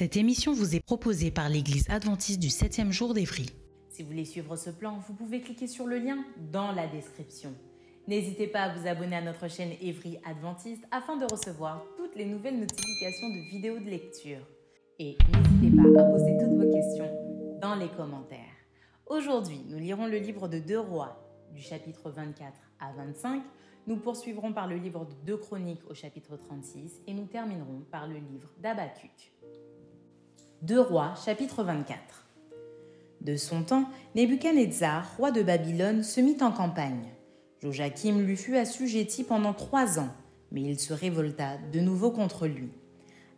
Cette émission vous est proposée par l'Église adventiste du 7e jour d'Évry. Si vous voulez suivre ce plan, vous pouvez cliquer sur le lien dans la description. N'hésitez pas à vous abonner à notre chaîne Évry Adventiste afin de recevoir toutes les nouvelles notifications de vidéos de lecture. Et n'hésitez pas à poser toutes vos questions dans les commentaires. Aujourd'hui, nous lirons le livre de Deux Rois, du chapitre 24 à 25. Nous poursuivrons par le livre de Deux Chroniques au chapitre 36 et nous terminerons par le livre d'Abacuc. 2 Rois, chapitre 24. De son temps, Nebuchadnezzar, roi de Babylone, se mit en campagne. Joachim lui fut assujetti pendant trois ans, mais il se révolta de nouveau contre lui.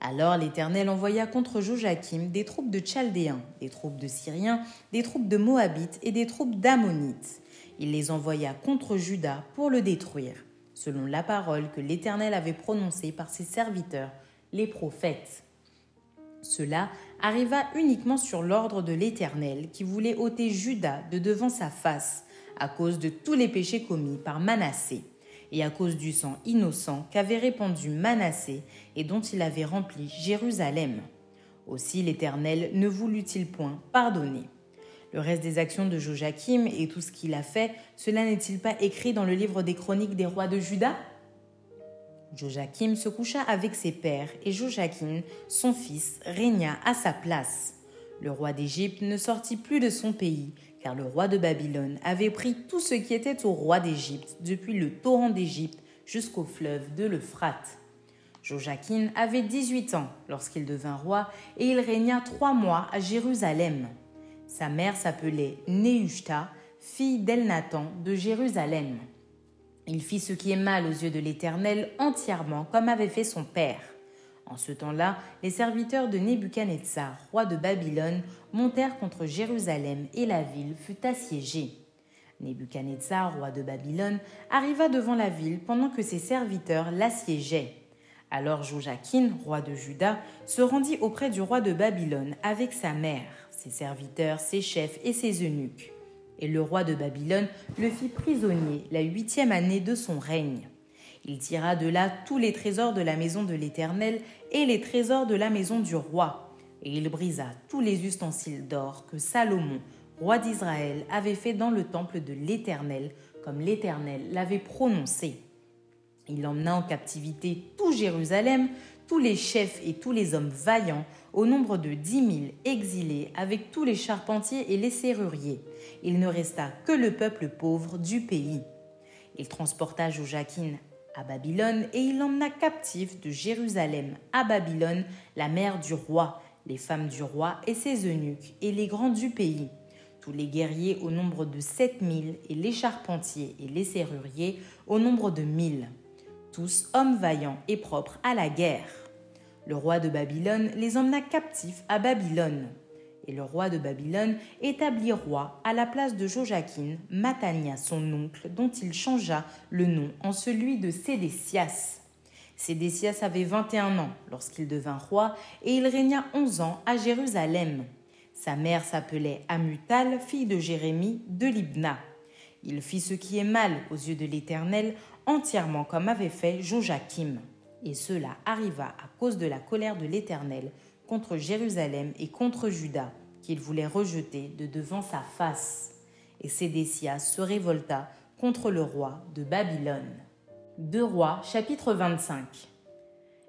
Alors l'Éternel envoya contre Joachim des troupes de Chaldéens, des troupes de Syriens, des troupes de Moabites et des troupes d'Ammonites. Il les envoya contre Juda pour le détruire, selon la parole que l'Éternel avait prononcée par ses serviteurs, les prophètes. Cela arriva uniquement sur l'ordre de l'Éternel qui voulait ôter Judas de devant sa face à cause de tous les péchés commis par Manassé et à cause du sang innocent qu'avait répandu Manassé et dont il avait rempli Jérusalem. Aussi l'Éternel ne voulut-il point pardonner. Le reste des actions de Joachim et tout ce qu'il a fait, cela n'est-il pas écrit dans le livre des chroniques des rois de Juda? Joachim se coucha avec ses pères et Joachim, son fils, régna à sa place. Le roi d'Égypte ne sortit plus de son pays, car le roi de Babylone avait pris tout ce qui était au roi d'Égypte, depuis le torrent d'Égypte jusqu'au fleuve de l'Euphrate. Joachim avait 18 ans lorsqu'il devint roi et il régna trois mois à Jérusalem. Sa mère s'appelait Nehushta, fille d'Elnathan de Jérusalem. Il fit ce qui est mal aux yeux de l'Éternel entièrement, comme avait fait son père. En ce temps-là, les serviteurs de Nebuchadnezzar, roi de Babylone, montèrent contre Jérusalem et la ville fut assiégée. Nebuchadnezzar, roi de Babylone, arriva devant la ville pendant que ses serviteurs l'assiégeaient. Alors Joachim, roi de Juda, se rendit auprès du roi de Babylone avec sa mère, ses serviteurs, ses chefs et ses eunuques et le roi de Babylone le fit prisonnier la huitième année de son règne. Il tira de là tous les trésors de la maison de l'Éternel et les trésors de la maison du roi, et il brisa tous les ustensiles d'or que Salomon, roi d'Israël, avait fait dans le temple de l'Éternel, comme l'Éternel l'avait prononcé. Il emmena en captivité tout Jérusalem, tous les chefs et tous les hommes vaillants, au nombre de dix mille exilés avec tous les charpentiers et les serruriers. Il ne resta que le peuple pauvre du pays. Il transporta Joachim à Babylone et il emmena captif de Jérusalem à Babylone la mère du roi, les femmes du roi et ses eunuques et les grands du pays, tous les guerriers au nombre de sept mille et les charpentiers et les serruriers au nombre de mille, tous hommes vaillants et propres à la guerre. Le roi de Babylone les emmena captifs à Babylone. Et le roi de Babylone établit roi à la place de Joachim Matania son oncle, dont il changea le nom en celui de Sédécias. Sédécias avait 21 ans lorsqu'il devint roi et il régna 11 ans à Jérusalem. Sa mère s'appelait Amutal, fille de Jérémie de Libna. Il fit ce qui est mal aux yeux de l'Éternel, entièrement comme avait fait Joachim. Et cela arriva à cause de la colère de l'Éternel contre Jérusalem et contre Juda, qu'il voulait rejeter de devant sa face. Et Sédécias se révolta contre le roi de Babylone. 2 Rois, chapitre 25.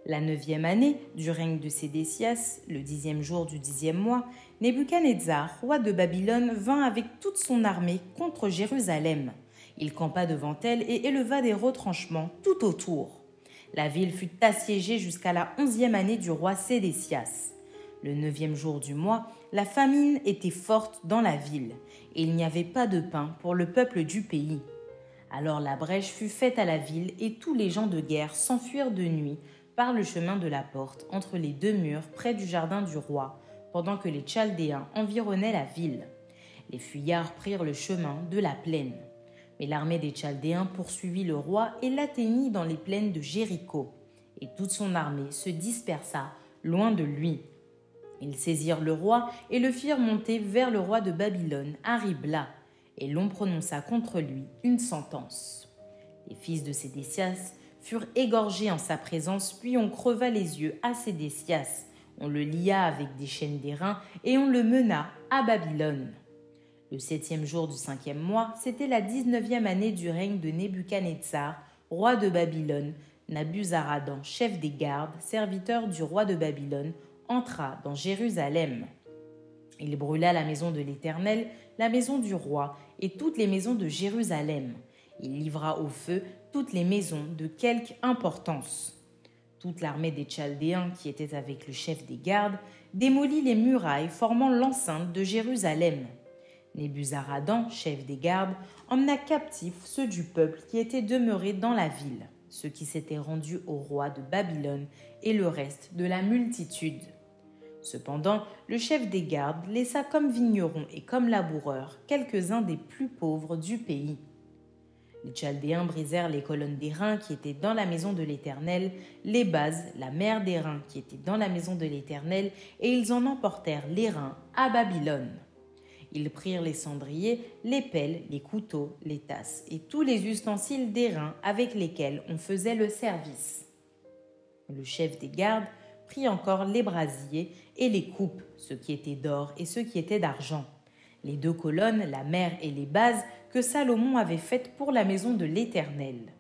La neuvième année du règne de Sédécias, le dixième jour du dixième mois, Nebuchadnezzar, roi de Babylone, vint avec toute son armée contre Jérusalem. Il campa devant elle et éleva des retranchements tout autour. La ville fut assiégée jusqu'à la onzième année du roi Sédécias. Le neuvième jour du mois, la famine était forte dans la ville, et il n'y avait pas de pain pour le peuple du pays. Alors la brèche fut faite à la ville, et tous les gens de guerre s'enfuirent de nuit par le chemin de la porte, entre les deux murs, près du jardin du roi, pendant que les Chaldéens environnaient la ville. Les fuyards prirent le chemin de la plaine. Mais l'armée des Chaldéens poursuivit le roi et l'atteignit dans les plaines de Jéricho. Et toute son armée se dispersa loin de lui. Ils saisirent le roi et le firent monter vers le roi de Babylone, à Ribla, et l'on prononça contre lui une sentence. Les fils de Sédécias furent égorgés en sa présence, puis on creva les yeux à Sédécias, on le lia avec des chaînes d'airain et on le mena à Babylone. Le septième jour du cinquième mois, c'était la dix-neuvième année du règne de Nebuchadnezzar, roi de Babylone. Nabuzaradan, chef des gardes, serviteur du roi de Babylone, entra dans Jérusalem. Il brûla la maison de l'Éternel, la maison du roi et toutes les maisons de Jérusalem. Il livra au feu toutes les maisons de quelque importance. Toute l'armée des Chaldéens qui était avec le chef des gardes démolit les murailles formant l'enceinte de Jérusalem. Nébuzaradan, chef des gardes, emmena captifs ceux du peuple qui étaient demeurés dans la ville, ceux qui s'étaient rendus au roi de Babylone et le reste de la multitude. Cependant, le chef des gardes laissa comme vignerons et comme laboureurs quelques-uns des plus pauvres du pays. Les Chaldéens brisèrent les colonnes d'airain qui étaient dans la maison de l'Éternel, les bases, la mer d'airain qui était dans la maison de l'Éternel, et ils en emportèrent l'airain à Babylone. Ils prirent les cendriers, les pelles, les couteaux, les tasses et tous les ustensiles d'airain avec lesquels on faisait le service. Le chef des gardes prit encore les brasiers et les coupes, ceux qui étaient d'or et ceux qui étaient d'argent. Les deux colonnes, la mer et les bases que Salomon avait faites pour la maison de l'Éternel.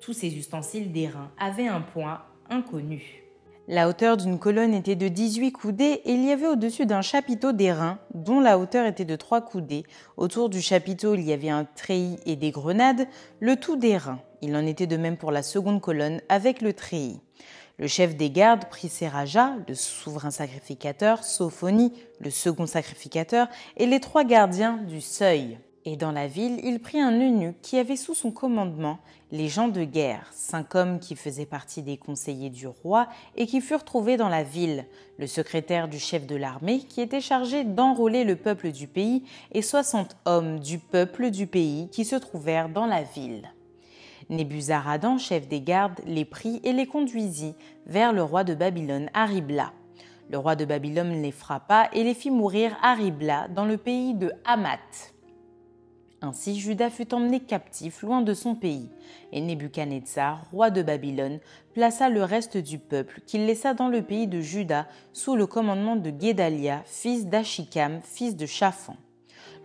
Tous ces ustensiles d'airain avaient un point inconnu. La hauteur d'une colonne était de 18 coudées et il y avait au-dessus d'un chapiteau d'airain, dont la hauteur était de 3 coudées. Autour du chapiteau, il y avait un treillis et des grenades, le tout d'airain. Il en était de même pour la seconde colonne avec le treillis. Le chef des gardes prit Seraja, le souverain sacrificateur, Sophonie, le second sacrificateur, et les trois gardiens du seuil. Et dans la ville, il prit un eunuque qui avait sous son commandement les gens de guerre, cinq hommes qui faisaient partie des conseillers du roi et qui furent trouvés dans la ville, le secrétaire du chef de l'armée qui était chargé d'enrôler le peuple du pays et soixante hommes du peuple du pays qui se trouvèrent dans la ville. Nébuzaradan, chef des gardes, les prit et les conduisit vers le roi de Babylone à Ribla. Le roi de Babylone les frappa et les fit mourir à Ribla dans le pays de Hamath. Ainsi Juda fut emmené captif loin de son pays, et Nebuchadnezzar, roi de Babylone, plaça le reste du peuple qu'il laissa dans le pays de Juda sous le commandement de Guédalia, fils d'Achikam, fils de Shaphan.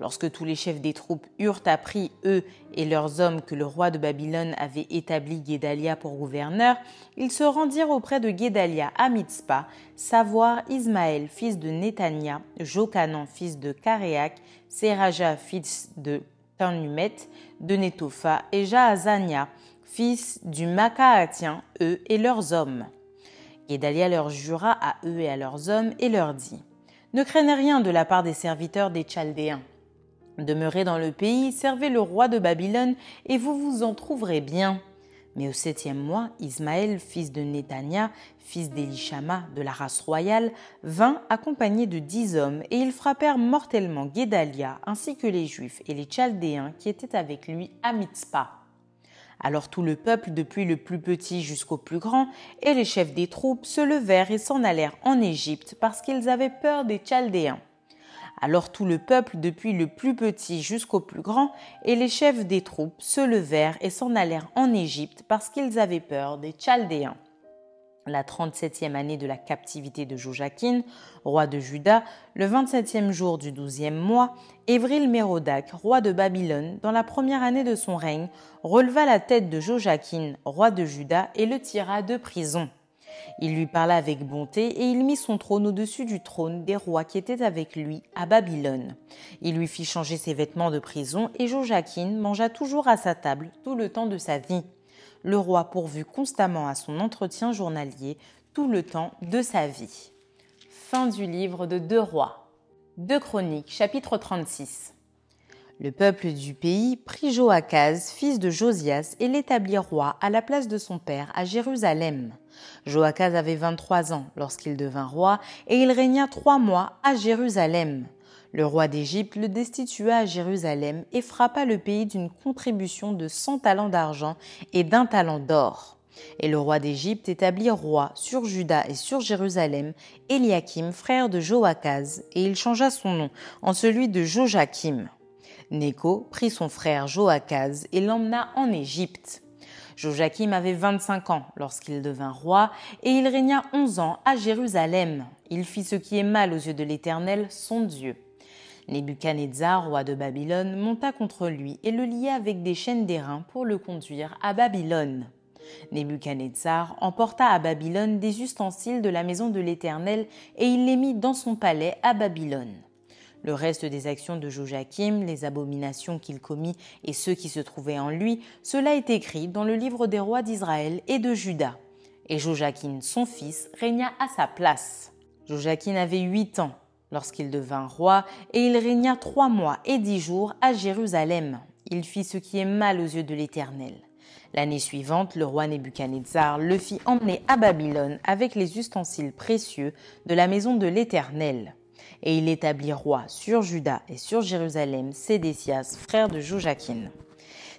Lorsque tous les chefs des troupes eurent appris, eux et leurs hommes, que le roi de Babylone avait établi Guédalia pour gouverneur, ils se rendirent auprès de Guédalia à Mitzpah, savoir Ismaël, fils de Netania, Jokanan, fils de Karéak, Seraja, fils de De Netopha et Jaazania, fils du Macaatien, eux et leurs hommes. Guédalia leur jura à eux et à leurs hommes et leur dit Ne craignez rien de la part des serviteurs des Chaldéens. Demeurez dans le pays, servez le roi de Babylone, et vous vous en trouverez bien. Mais au septième mois, Ismaël, fils de Netania, fils d'Elishama de la race royale, vint accompagné de dix hommes, et ils frappèrent mortellement Guédalia, ainsi que les Juifs et les Chaldéens qui étaient avec lui à Mitzpah. Alors tout le peuple, depuis le plus petit jusqu'au plus grand, et les chefs des troupes se levèrent et s'en allèrent en Égypte parce qu'ils avaient peur des Chaldéens. Alors tout le peuple, depuis le plus petit jusqu'au plus grand, et les chefs des troupes se levèrent et s'en allèrent en Égypte parce qu'ils avaient peur des Chaldéens. La 37e année de la captivité de Joachim, roi de Juda, le 27e jour du 12e mois, Évril Mérodac, roi de Babylone, dans la première année de son règne, releva la tête de Joachim, roi de Juda, et le tira de prison. Il lui parla avec bonté et il mit son trône au-dessus du trône des rois qui étaient avec lui à Babylone. Il lui fit changer ses vêtements de prison et Joachim mangea toujours à sa table tout le temps de sa vie. le roi pourvut constamment à son entretien journalier tout le temps de sa vie. Fin du livre de Deux Rois. Deux Chroniques, chapitre 36. Le peuple du pays prit Joachaz, fils de Josias, et l'établit roi à la place de son père à Jérusalem. Joachaz avait 23 ans lorsqu'il devint roi, et il régna trois mois à Jérusalem. Le roi d'Égypte le destitua à Jérusalem et frappa le pays d'une contribution de cent talents d'argent et d'un talent d'or. Et le roi d'Égypte établit roi sur Juda et sur Jérusalem Eliakim, frère de Joachaz, et il changea son nom en celui de Joachim. Néco prit son frère Joachaz et l'emmena en Égypte. Joachim avait 25 ans lorsqu'il devint roi, et il régna onze ans à Jérusalem. Il fit ce qui est mal aux yeux de l'Éternel, son Dieu. Nebuchadnezzar, roi de Babylone, monta contre lui et le lia avec des chaînes d'airain pour le conduire à Babylone. Nebuchadnezzar emporta à Babylone des ustensiles de la maison de l'Éternel et il les mit dans son palais à Babylone. Le reste des actions de Joachim, les abominations qu'il commit et ceux qui se trouvaient en lui, cela est écrit dans le livre des rois d'Israël et de Juda. Et Joachim, son fils, régna à sa place. Joachim avait huit ans lorsqu'il devint roi, et il régna trois mois et dix jours à Jérusalem. Il fit ce qui est mal aux yeux de l'Éternel. L'année suivante, le roi Nebuchadnezzar le fit emmener à Babylone avec les ustensiles précieux de la maison de l'Éternel. Et il établit roi sur Juda et sur Jérusalem Sédécias, frère de Joachim.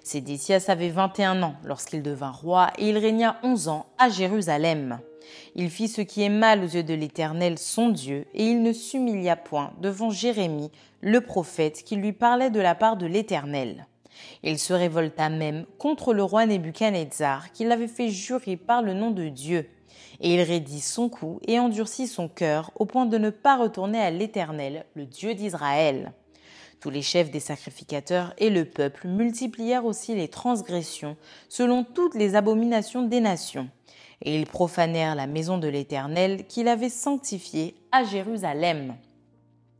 Sédécias avait 21 ans lorsqu'il devint roi et il régna 11 ans à Jérusalem. Il fit ce qui est mal aux yeux de l'Éternel son Dieu, et il ne s'humilia point devant Jérémie, le prophète, qui lui parlait de la part de l'Éternel. Il se révolta même contre le roi Nebuchadnezzar, qui l'avait fait jurer par le nom de Dieu. Et il raidit son cou et endurcit son cœur au point de ne pas retourner à l'Éternel, le Dieu d'Israël. Tous les chefs des sacrificateurs et le peuple multiplièrent aussi les transgressions selon toutes les abominations des nations. Et ils profanèrent la maison de l'Éternel qu'il avait sanctifiée à Jérusalem.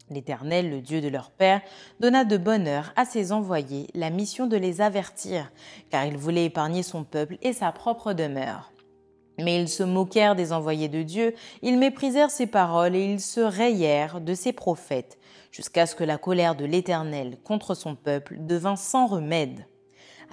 L'Éternel, le Dieu de leur Père, donna de bonne heure à ses envoyés la mission de les avertir, car il voulait épargner son peuple et sa propre demeure. Mais ils se moquèrent des envoyés de Dieu, ils méprisèrent ses paroles et ils se rayèrent de ses prophètes, jusqu'à ce que la colère de l'Éternel contre son peuple devint sans remède.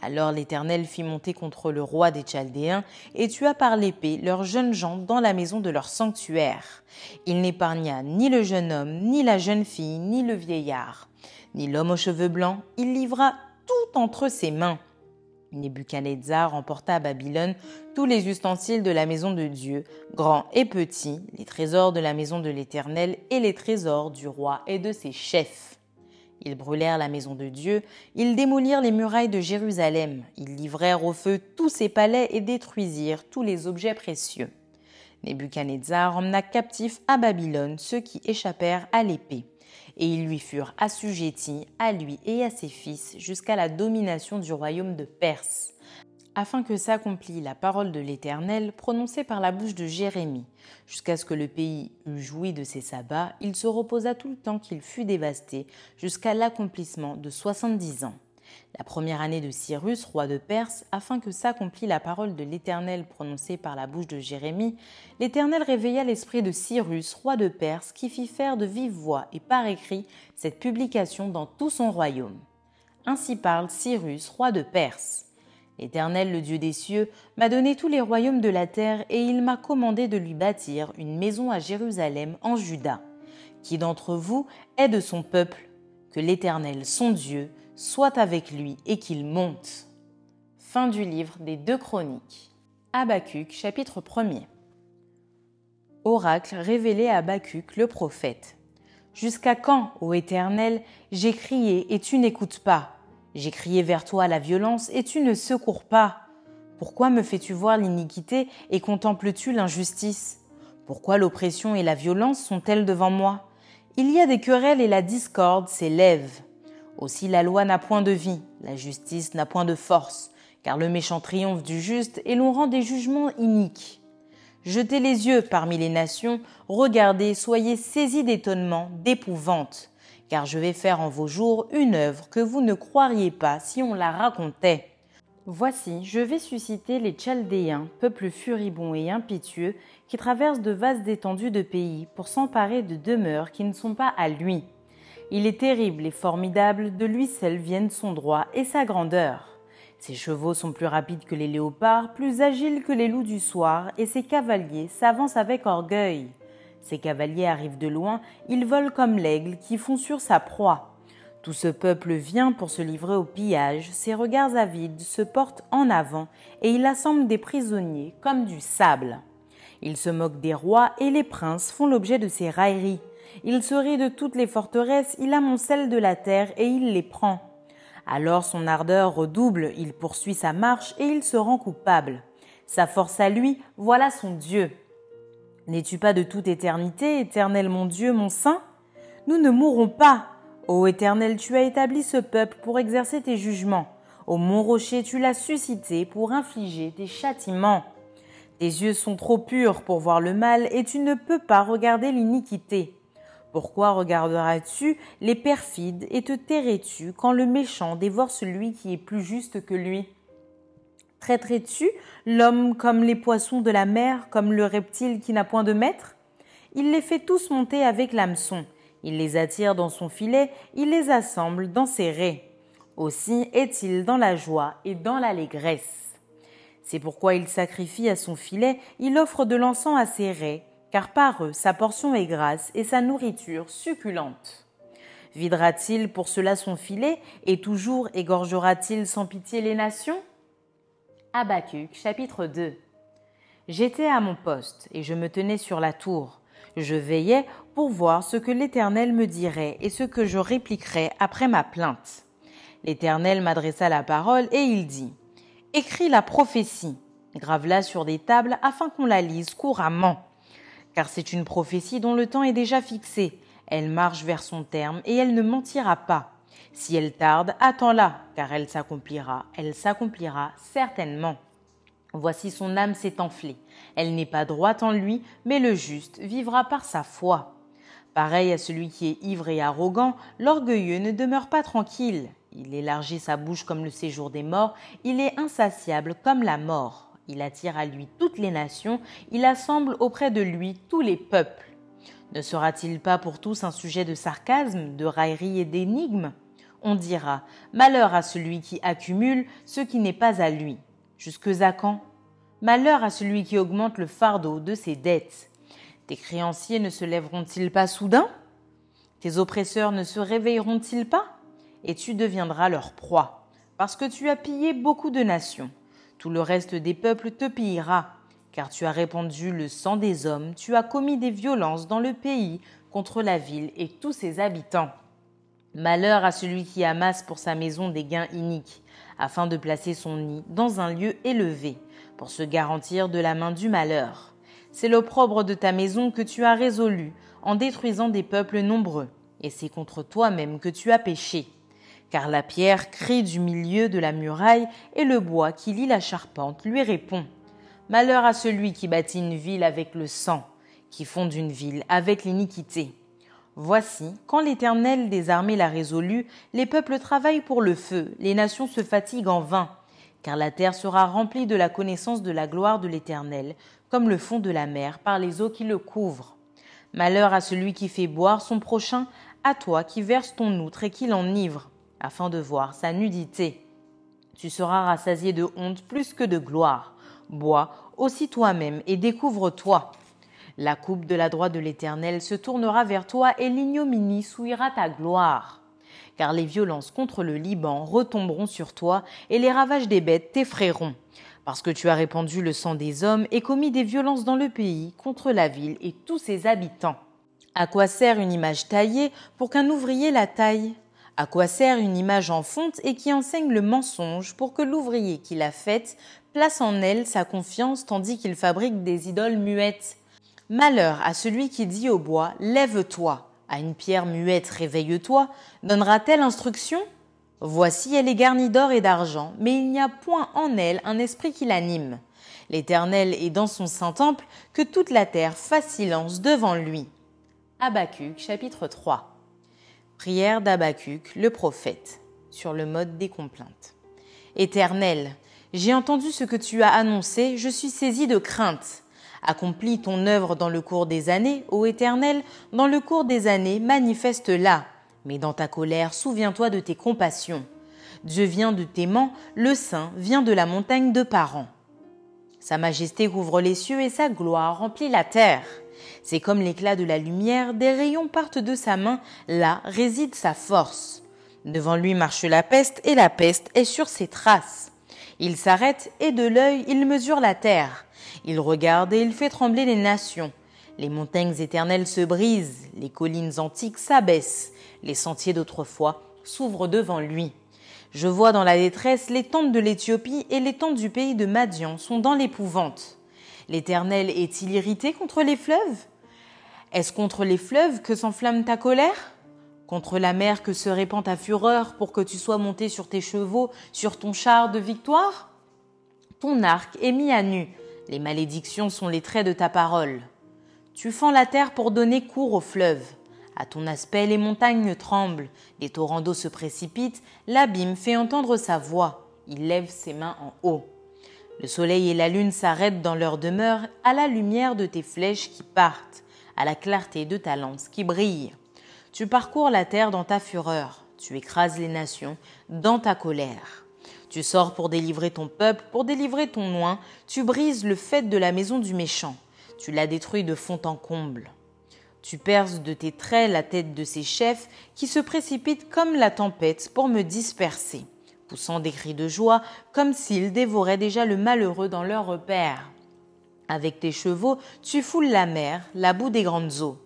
Alors l'Éternel fit monter contre le roi des Chaldéens et tua par l'épée leurs jeunes gens dans la maison de leur sanctuaire. Il n'épargna ni le jeune homme, ni la jeune fille, ni le vieillard, ni l'homme aux cheveux blancs, il livra tout entre ses mains. Nebuchadnezzar emporta à Babylone tous les ustensiles de la maison de Dieu, grands et petits, les trésors de la maison de l'Éternel et les trésors du roi et de ses chefs. Ils brûlèrent la maison de Dieu, ils démolirent les murailles de Jérusalem, ils livrèrent au feu tous ses palais et détruisirent tous les objets précieux. Nebuchadnezzar emmena captifs à Babylone ceux qui échappèrent à l'épée, et ils lui furent assujettis, à lui et à ses fils, jusqu'à la domination du royaume de Perse afin que s'accomplît la parole de l'Éternel prononcée par la bouche de Jérémie. Jusqu'à ce que le pays eût joui de ses sabbats, il se reposa tout le temps qu'il fut dévasté, jusqu'à l'accomplissement de soixante-dix ans. La première année de Cyrus, roi de Perse, afin que s'accomplît la parole de l'Éternel prononcée par la bouche de Jérémie, l'Éternel réveilla l'esprit de Cyrus, roi de Perse, qui fit faire de vive voix et par écrit cette publication dans tout son royaume. Ainsi parle Cyrus, roi de Perse. L'Éternel, le Dieu des cieux, m'a donné tous les royaumes de la terre, et il m'a commandé de lui bâtir une maison à Jérusalem, en Juda. Qui d'entre vous est de son peuple? Que l'Éternel, son Dieu, soit avec lui et qu'il monte. Fin du livre des deux chroniques. Habacuc, chapitre 1er. Oracle révélé à Habacuc le prophète. Jusqu'à quand, ô Éternel, j'ai crié et tu n'écoutes pas? J'ai crié vers toi la violence et tu ne secours pas. Pourquoi me fais-tu voir l'iniquité et contemples-tu l'injustice? Pourquoi l'oppression et la violence sont-elles devant moi? Il y a des querelles et la discorde s'élève. Aussi la loi n'a point de vie, la justice n'a point de force, car le méchant triomphe du juste et l'on rend des jugements iniques. Jetez les yeux parmi les nations, regardez, soyez saisis d'étonnement, d'épouvante car je vais faire en vos jours une œuvre que vous ne croiriez pas si on la racontait. Voici, je vais susciter les Chaldéens, peuple furibond et impétueux, qui traversent de vastes étendues de pays pour s'emparer de demeures qui ne sont pas à lui. Il est terrible et formidable, de lui seul viennent son droit et sa grandeur. Ses chevaux sont plus rapides que les léopards, plus agiles que les loups du soir, et ses cavaliers s'avancent avec orgueil. Ses cavaliers arrivent de loin, ils volent comme l'aigle qui fond sur sa proie. Tout ce peuple vient pour se livrer au pillage, ses regards avides se portent en avant et il assemble des prisonniers comme du sable. Il se moque des rois et les princes font l'objet de ses railleries. Il se rit de toutes les forteresses, il amoncelle de la terre et il les prend. Alors son ardeur redouble, il poursuit sa marche et il se rend coupable. Sa force à lui, voilà son Dieu. N'es-tu pas de toute éternité, éternel mon Dieu, mon Saint? Nous ne mourrons pas, Ô Éternel, tu as établi ce peuple pour exercer tes jugements. Au mont rocher, tu l'as suscité pour infliger tes châtiments. Tes yeux sont trop purs pour voir le mal et tu ne peux pas regarder l'iniquité. Pourquoi regarderas-tu les perfides et te tairais-tu quand le méchant dévore celui qui est plus juste que lui? Traiterais-tu l'homme comme les poissons de la mer, comme le reptile qui n'a point de maître? Il les fait tous monter avec l'hameçon il les attire dans son filet, il les assemble dans ses raies. Aussi est-il dans la joie et dans l'allégresse. C'est pourquoi il sacrifie à son filet, il offre de l'encens à ses raies, car par eux sa portion est grasse et sa nourriture succulente. Videra-t-il pour cela son filet et toujours égorgera-t-il sans pitié les nations? Habacuc chapitre 2 J'étais à mon poste et je me tenais sur la tour. Je veillais pour voir ce que l'Éternel me dirait et ce que je répliquerais après ma plainte. L'Éternel m'adressa la parole et il dit Écris la prophétie, grave-la sur des tables afin qu'on la lise couramment. Car c'est une prophétie dont le temps est déjà fixé. Elle marche vers son terme et elle ne mentira pas. Si elle tarde, attends-la, car elle s'accomplira, elle s'accomplira certainement. Voici son âme s'est enflée. Elle n'est pas droite en lui, mais le juste vivra par sa foi. Pareil à celui qui est ivre et arrogant, l'orgueilleux ne demeure pas tranquille. Il élargit sa bouche comme le séjour des morts, il est insatiable comme la mort. Il attire à lui toutes les nations, il assemble auprès de lui tous les peuples. Ne sera-t-il pas pour tous un sujet de sarcasme, de raillerie et d'énigme? On dira Malheur à celui qui accumule ce qui n'est pas à lui. Jusque à quand? Malheur à celui qui augmente le fardeau de ses dettes. Tes créanciers ne se lèveront-ils pas soudain? Tes oppresseurs ne se réveilleront-ils pas? Et tu deviendras leur proie, parce que tu as pillé beaucoup de nations. Tout le reste des peuples te pillera, car tu as répandu le sang des hommes, tu as commis des violences dans le pays contre la ville et tous ses habitants. Malheur à celui qui amasse pour sa maison des gains iniques, afin de placer son nid dans un lieu élevé, pour se garantir de la main du malheur. C'est l'opprobre de ta maison que tu as résolu en détruisant des peuples nombreux, et c'est contre toi-même que tu as péché. Car la pierre crie du milieu de la muraille, et le bois qui lie la charpente lui répond. Malheur à celui qui bâtit une ville avec le sang, qui fonde une ville avec l'iniquité. Voici, quand l'Éternel des armées l'a résolu, les peuples travaillent pour le feu, les nations se fatiguent en vain, car la terre sera remplie de la connaissance de la gloire de l'Éternel, comme le fond de la mer par les eaux qui le couvrent. Malheur à celui qui fait boire son prochain, à toi qui verses ton outre et qui l'enivre, afin de voir sa nudité. Tu seras rassasié de honte plus que de gloire. Bois aussi toi-même et découvre-toi. La coupe de la droite de l'Éternel se tournera vers toi et l'ignominie souillera ta gloire. Car les violences contre le Liban retomberont sur toi et les ravages des bêtes t'effrayeront. Parce que tu as répandu le sang des hommes et commis des violences dans le pays contre la ville et tous ses habitants. À quoi sert une image taillée pour qu'un ouvrier la taille? À quoi sert une image en fonte et qui enseigne le mensonge pour que l'ouvrier qui l'a faite place en elle sa confiance tandis qu'il fabrique des idoles muettes. Malheur à celui qui dit au bois Lève-toi, à une pierre muette Réveille-toi, donnera-t-elle instruction? Voici, elle est garnie d'or et d'argent, mais il n'y a point en elle un esprit qui l'anime. L'Éternel est dans son saint temple, que toute la terre fasse silence devant lui. Habacuc chapitre 3 Prière d'Habacuc, le prophète, sur le mode des complaintes. Éternel, J'ai entendu ce que tu as annoncé, je suis saisi de crainte. Accomplis ton œuvre dans le cours des années, ô Éternel, dans le cours des années, manifeste-la. Mais dans ta colère, souviens-toi de tes compassions. Dieu vient de tes mains, le Saint vient de la montagne de Paran. Sa majesté couvre les cieux et sa gloire remplit la terre. C'est comme l'éclat de la lumière, des rayons partent de sa main, là réside sa force. Devant lui marche la peste, et la peste est sur ses traces. Il s'arrête, et de l'œil il mesure la terre. Il regarde et il fait trembler les nations. Les montagnes éternelles se brisent, les collines antiques s'abaissent, les sentiers d'autrefois s'ouvrent devant lui. Je vois dans la détresse les tentes de l'Éthiopie et les tentes du pays de Madian sont dans l'épouvante. L'Éternel est-il irrité contre les fleuves? Est-ce contre les fleuves que s'enflamme ta colère? Contre la mer que se répand ta fureur pour que tu sois monté sur tes chevaux, sur ton char de victoire? Ton arc est mis à nu, les malédictions sont les traits de ta parole. Tu fends la terre pour donner cours aux fleuves. À ton aspect, les montagnes tremblent, les torrents d'eau se précipitent, l'abîme fait entendre sa voix, il lève ses mains en haut. Le soleil et la lune s'arrêtent dans leur demeure à la lumière de tes flèches qui partent, à la clarté de ta lance qui brille. Tu parcours la terre dans ta fureur, tu écrases les nations dans ta colère. Tu sors pour délivrer ton peuple, pour délivrer ton oin, tu brises le fait de la maison du méchant, tu la détruis de fond en comble. Tu perces de tes traits la tête de ces chefs qui se précipitent comme la tempête pour me disperser poussant des cris de joie, comme s'ils dévoraient déjà le malheureux dans leur repère. Avec tes chevaux, tu foules la mer, la boue des grandes eaux.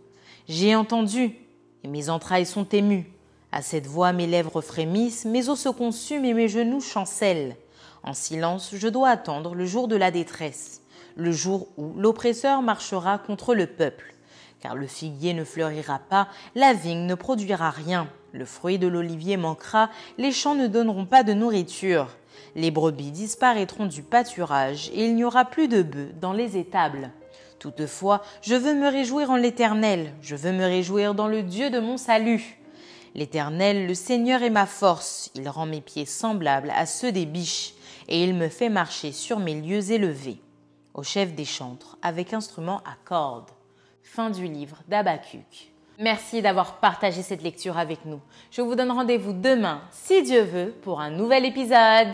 J'ai entendu, et mes entrailles sont émues. À cette voix, mes lèvres frémissent, mes os se consument et mes genoux chancellent. En silence, je dois attendre le jour de la détresse, le jour où l'oppresseur marchera contre le peuple. Car le figuier ne fleurira pas, la vigne ne produira rien. Le fruit de l'olivier manquera, les champs ne donneront pas de nourriture. Les brebis disparaîtront du pâturage et il n'y aura plus de bœufs dans les étables. Toutefois, je veux me réjouir en l'Éternel, je veux me réjouir dans le Dieu de mon salut. L'Éternel, le Seigneur est ma force, il rend mes pieds semblables à ceux des biches, et il me fait marcher sur mes lieux élevés. Au chef des chantres, avec instrument à cordes. Fin du livre d'Abacuc. Merci d'avoir partagé cette lecture avec nous. Je vous donne rendez-vous demain, si Dieu veut, pour un nouvel épisode.